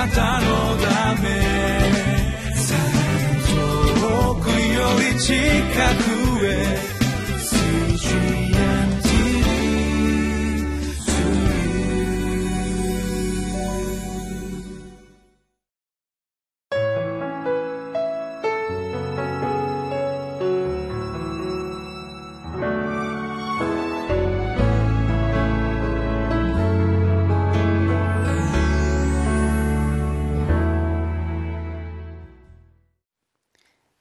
なたのため。遠くより近く。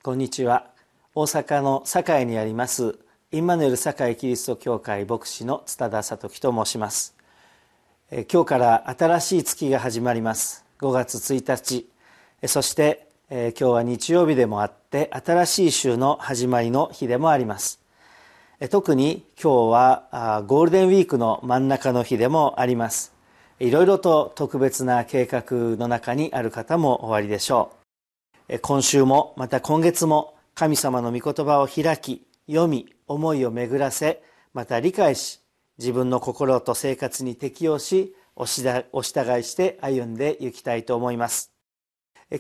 こんにちは。大阪の堺にありますインマヌエル堺キリスト教会牧師の津田聡樹と申します。今日から新しい月が始まります。5月1日。そして今日は日曜日でもあって新しい週の始まりの日でもあります。特に今日はゴールデンウィークの真ん中の日でもあります。いろいろと特別な計画の中にある方もおありでしょう。今週もまた今月も神様の御言葉を開き読み思いを巡らせまた理解し自分の心と生活に適応しお従いして歩んでいきたいと思います。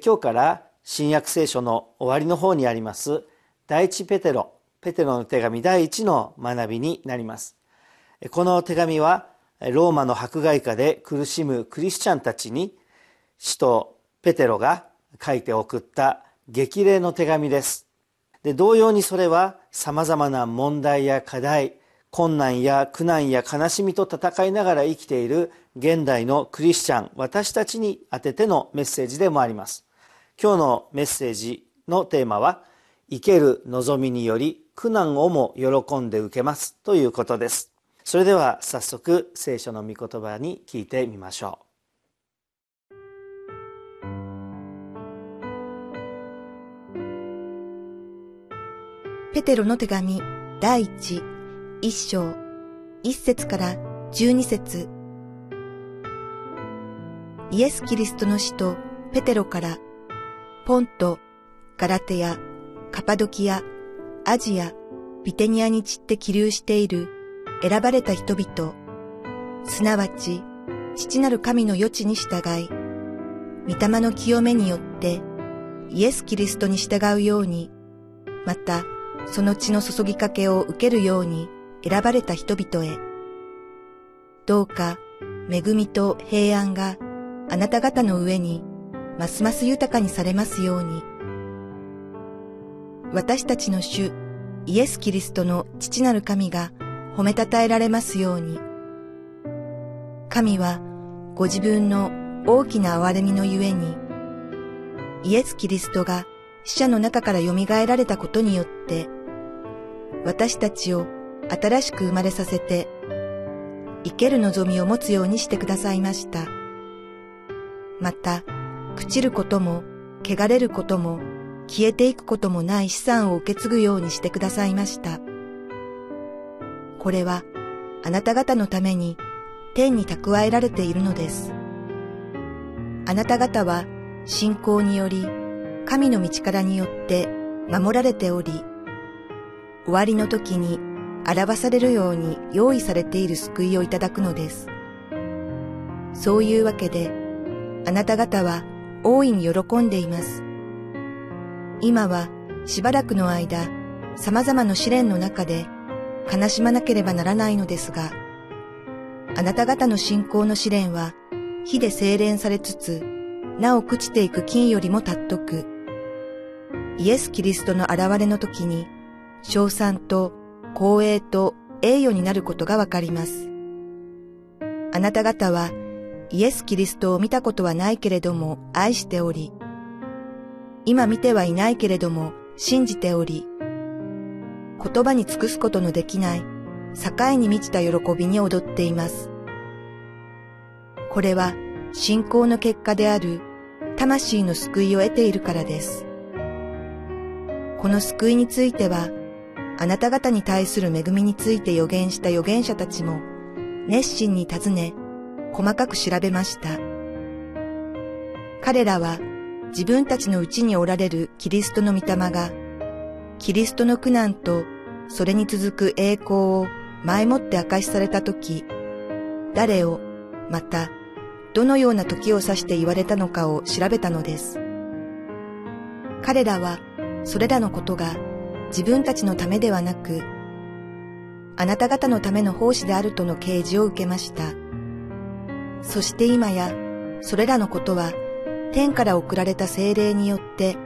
今日から新約聖書の終わりの方にあります第一ペテロペテロの手紙第一の学びになります。この手紙はローマの迫害下で苦しむクリスチャンたちに使徒ペテロが書いて送った激励の手紙です。で同様にそれはさまざまな問題や課題困難や苦難や悲しみと戦いながら生きている現代のクリスチャン私たちに宛ててのメッセージでもあります。今日のメッセージのテーマは生ける望みにより苦難をも喜んで受けますということです。それでは早速聖書の御言葉に聞いてみましょう。ペテロの手紙第一、一章、一節から十二節。イエス・キリストの使徒ペテロから、ポント、ガラテヤ、カパドキア、アジア、ビテニアに散って起立している選ばれた人々、すなわち、父なる神の余地に従い、御霊の清めによって、イエス・キリストに従うように、また、その血の注ぎかけを受けるように選ばれた人々へ。どうか恵みと平安があなた方の上にますます豊かにされますように。私たちの主イエス・キリストの父なる神が褒めたたえられますように。神はご自分の大きな憐れみのゆえに、イエス・キリストが死者の中から蘇られたことによって、私たちを新しく生まれさせて、生ける望みを持つようにしてくださいました。また、朽ちることも、汚れることも、消えていくこともない資産を受け継ぐようにしてくださいました。これは、あなた方のために天に蓄えられているのです。あなた方は信仰により神の道からによって守られており、終わりの時に表されるように用意されている救いをいただくのです。そういうわけで、あなた方は大いに喜んでいます。今はしばらくの間、様々な試練の中で悲しまなければならないのですが、あなた方の信仰の試練は火で精錬されつつ、なお朽ちていく金よりも尊く、イエス・キリストの現れの時に、賞賛と光栄と栄誉になることがわかります。あなた方はイエス・キリストを見たことはないけれども愛しており、今見てはいないけれども信じており、言葉に尽くすことのできない境に満ちた喜びに踊っています。これは信仰の結果である魂の救いを得ているからです。この救いについては、あなた方に対する恵みについて予言した預言者たちも、熱心に尋ね、細かく調べました。彼らは、自分たちのうちにおられるキリストの御霊が、キリストの苦難と、それに続く栄光を前もって明かしされたとき、誰を、また、どのような時を指して言われたのかを調べたのです。彼らはそれらのことが自分たちのためではなく、あなた方のための奉仕であるとの啓示を受けました。そして今や、それらのことは、天から送られた精霊によって、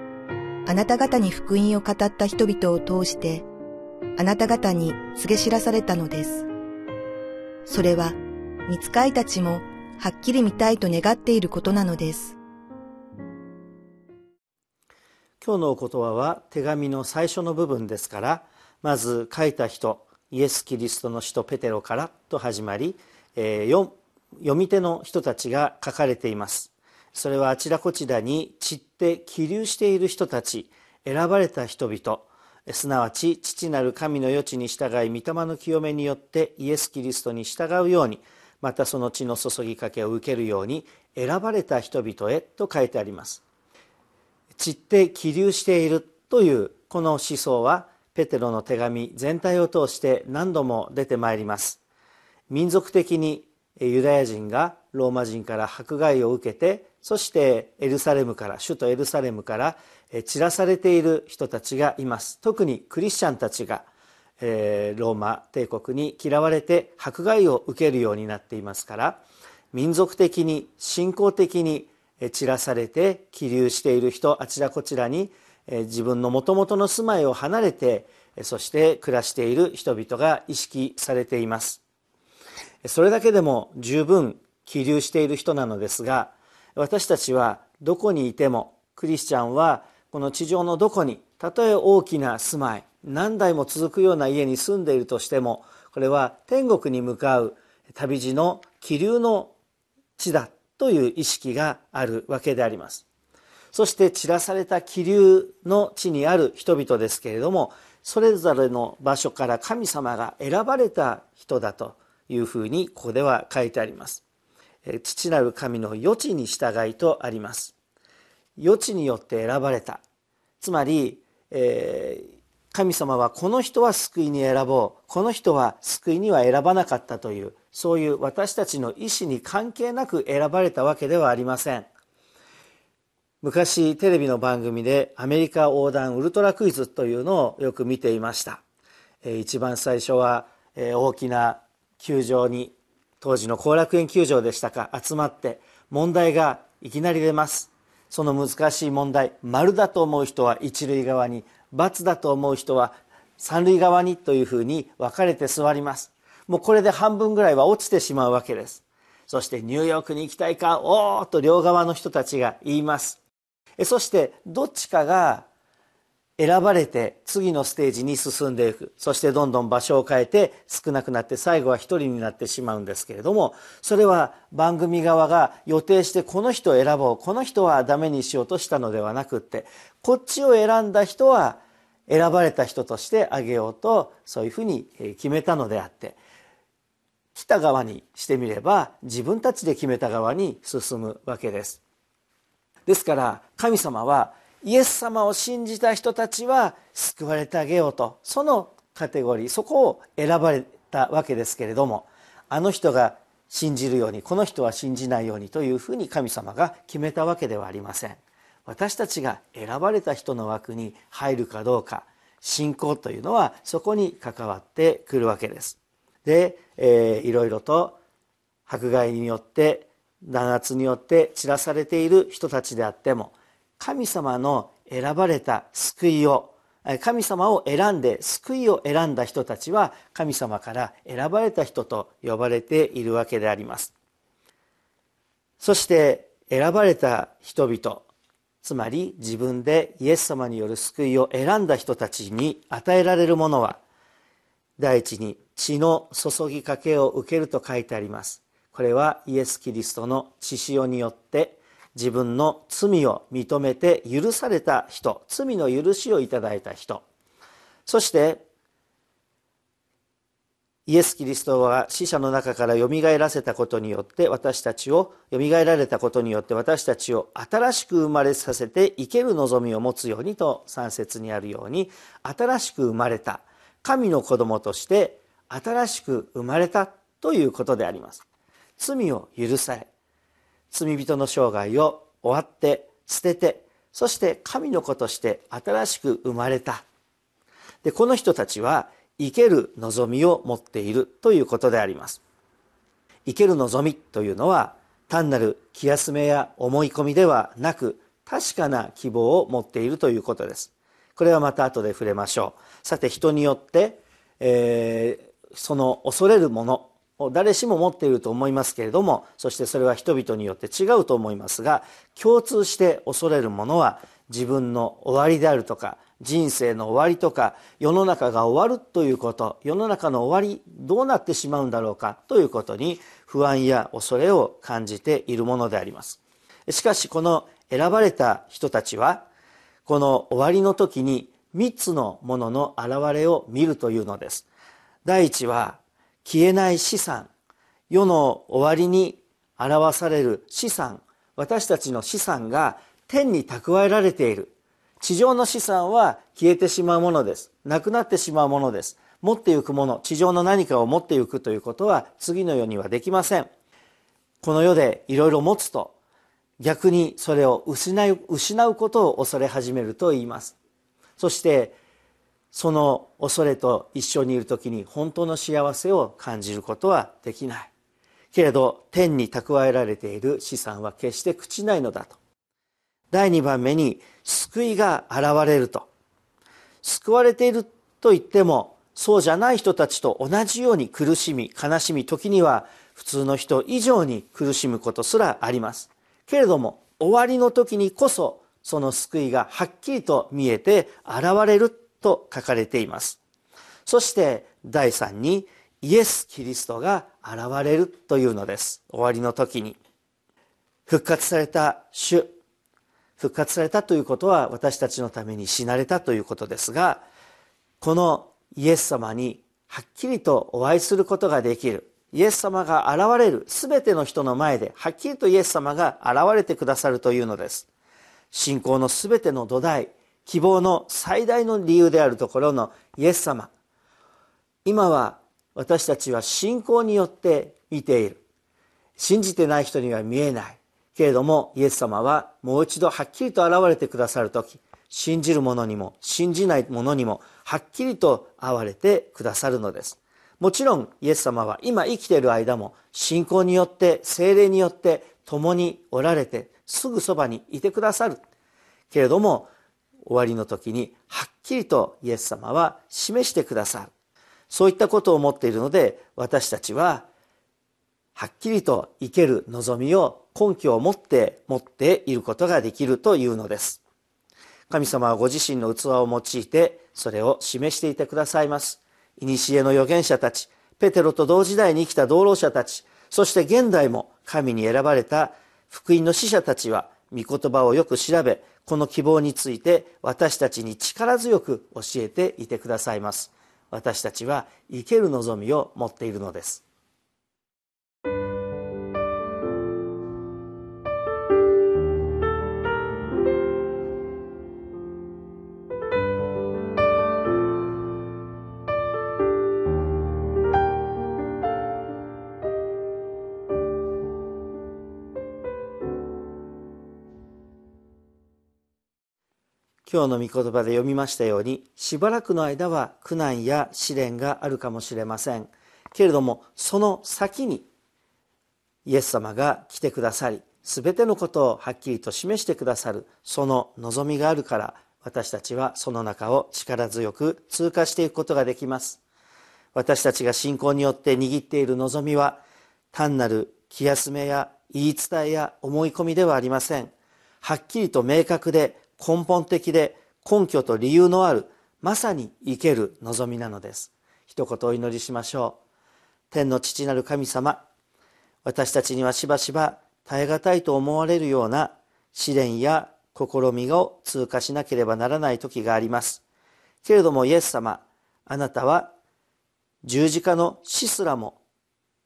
あなた方に福音を語った人々を通して、あなた方に告げ知らされたのです。それは、見つかいたちも、はっきり見たいと願っていることなのです。今日のお言葉は手紙の最初の部分ですからまず書いた人イエス・キリストの使徒ペテロからと始まり、えー、読み手の人たちが書かれています。それはあちらこちらに散って起立している人たち選ばれた人々。すなわち父なる神の余地に従い御霊の清めによってイエス・キリストに従うようにまたその血の注ぎかけを受けるように選ばれた人々へと書いてあります。散って気流しているというこの思想はペテロの手紙全体を通して何度も出てまいります。民族的にユダヤ人がローマ人から迫害を受けてそしてエルサレムから首都エルサレムから散らされている人たちがいます。特にクリスチャンたちがローマ帝国に嫌われて迫害を受けるようになっていますから民族的に信仰的に散らされて起立している人あちらこちらに自分のもともとの住まいを離れてそして暮らしている人々が意識されています。それだけでも十分起立している人なのですが私たちはどこにいてもクリスチャンはこの地上のどこにたとえ大きな住まい何代も続くような家に住んでいるとしてもこれは天国に向かう旅路の気流の地だという意識があるわけであります。そして散らされた気流の地にある人々ですけれどもそれぞれの場所から神様が選ばれた人だというふうにここでは書いてあります。父なる神の余地に従いとあります。余地によって選ばれた。つまり、えー、神様はこの人は救いに選ぼう。この人は救いには選ばなかったというそういう私たちの意思に関係なく選ばれたわけではありません。昔テレビの番組でアメリカ横断ウルトラクイズというのをよく見ていました。一番最初は大きな球場に当時の後楽園球場でしたか。集まって問題がいきなり出ます。その難しい問題丸だと思う人は一塁側に罰だと思う人は三塁側にというふうに分かれて座ります。もうこれで半分ぐらいは落ちてしまうわけです。そしてニューヨークに行きたいかおーと両側の人たちが言います。そしてどっちかが選ばれて次のステージに進んでいく。そしてどんどん場所を変えて少なくなって最後は一人になってしまうんですけれどもそれは番組側が予定してこの人を選ぼうこの人はダメにしようとしたのではなくってこっちを選んだ人は選ばれた人としてあげようとそういうふうに決めたのであって来た側にしてみれば自分たちで決めた側に進むわけです。ですから神様はイエス様を信じた人たちは救われてあげようとそのカテゴリーそこを選ばれたわけですけれどもあの人が信じるようにこの人は信じないようにというふうに神様が決めたわけではありません。私たちが選ばれた人の枠に入るかどうか信仰というのはそこに関わってくるわけです。で、えー、いろいろと迫害によって弾圧によって散らされている人たちであっても神様の選ばれた救いを神様を選んで救いを選んだ人たちは神様から選ばれた人と呼ばれているわけであります。そして選ばれた人々つまり自分でイエス様による救いを選んだ人たちに与えられるものは第一に血の注ぎかけを受けると書いてあります。これはイエス・キリストの血潮によって自分の罪を認めて許された人罪の許しをいただいた人。そしてイエス・キリストは死者の中からよみがえらせたことによって私たちをよみがえられたことによって私たちを新しく生まれさせて生ける望みを持つようにと3節にあるように新しく生まれた神の子供として新しく生まれたということであります。罪を許され罪人の生涯を終わって捨ててそして神の子として新しく生まれた。でこの人たちは生ける望みを持っているということであります。生ける望みというのは単なる気休めや思い込みではなく確かな希望を持っているということです。これはまた後で触れましょう。さて人によって、えー、その恐れるものを誰しも持っていると思いますけれどもそしてそれは人々によって違うと思いますが共通して恐れるものは自分の終わりであるとか人生の終わりとか世の中が終わるということ世の中の終わりどうなってしまうんだろうかということに不安や恐れを感じているものであります。しかしこの選ばれた人たちはこの終わりの時に3つのものの現れを見るというのです。第一は消えない資産世の終わりに表される資産私たちの資産が天に蓄えられている。地上の資産は消えてしまうものです。なくなってしまうものです。持っていくもの地上の何かを持っていくということは次のようにはできません。この世でいろいろ持つと逆にそれを失う失うことを恐れ始めると言います。そしてその恐れと一緒にいる時に本当の幸せを感じることはできない。けれど天に蓄えられている資産は決して朽ちないのだと。第2番目に救いが現れると。救われていると言ってもそうじゃない人たちと同じように苦しみ悲しみ時には普通の人以上に苦しむことすらあります。けれども終わりの時にこそその救いがはっきりと見えて現れると書かれています。そして第3にイエス・キリストが現れるというのです。終わりの時に。復活された主復活されたということは私たちのために死なれたということですがこのイエス様にはっきりとお会いすることができる。イエス様が現れる。全ての人の前ではっきりとイエス様が現れてくださるというのです。信仰の全ての土台希望の最大の理由であるところのイエス様。今は私たちは信仰によって見ている。信じてない人には見えない。けれどもイエス様はもう一度はっきりと現れてくださる時信じる者にも信じない者にもはっきりと現れてくださるのです。もちろんイエス様は今生きている間も信仰によって精霊によって共におられてすぐそばにいてくださる。けれども終わりの時にはっきりとイエス様は示してくださる。そういったことを思っているので私たちははっきりと生ける望みを根拠を持って持っていることができるというのです。神様はご自身の器を用いてそれを示していてくださいます。古の預言者たちペテロと同時代に生きた道路者たちそして現代も神に選ばれた福音の使者たちは御言葉をよく調べこの希望について私たちに力強く教えていてくださいます。私たちは生ける望みを持っているのです。今日の御言葉で読みましたようにしばらくの間は苦難や試練があるかもしれません。けれどもその先にイエス様が来てくださり全てのことをはっきりと示してくださるその望みがあるから私たちはその中を力強く通過していくことができます。私たちが信仰によって握っている望みは単なる気休めや言い伝えや思い込みではありません。はっきりと明確で根本的で根拠と理由のあるまさに生ける望みなのです。一言お祈りしましょう。天の父なる神様私たちにはしばしば耐え難いと思われるような試練や試みを通過しなければならない時があります。けれどもイエス様あなたは十字架の死すらも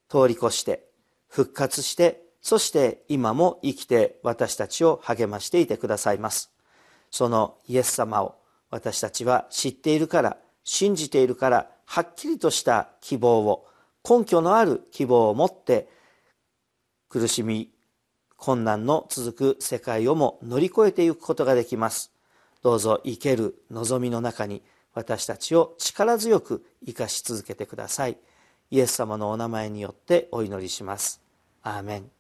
通り越して復活してそして今も生きて私たちを励ましていてくださいます。そのイエス様を私たちは知っているから信じているからはっきりとした希望を根拠のある希望を持って苦しみ困難の続く世界をも乗り越えていくことができます。どうぞ生ける望みの中に私たちを力強く生かし続けてください。イエス様のお名前によってお祈りします。アーメン。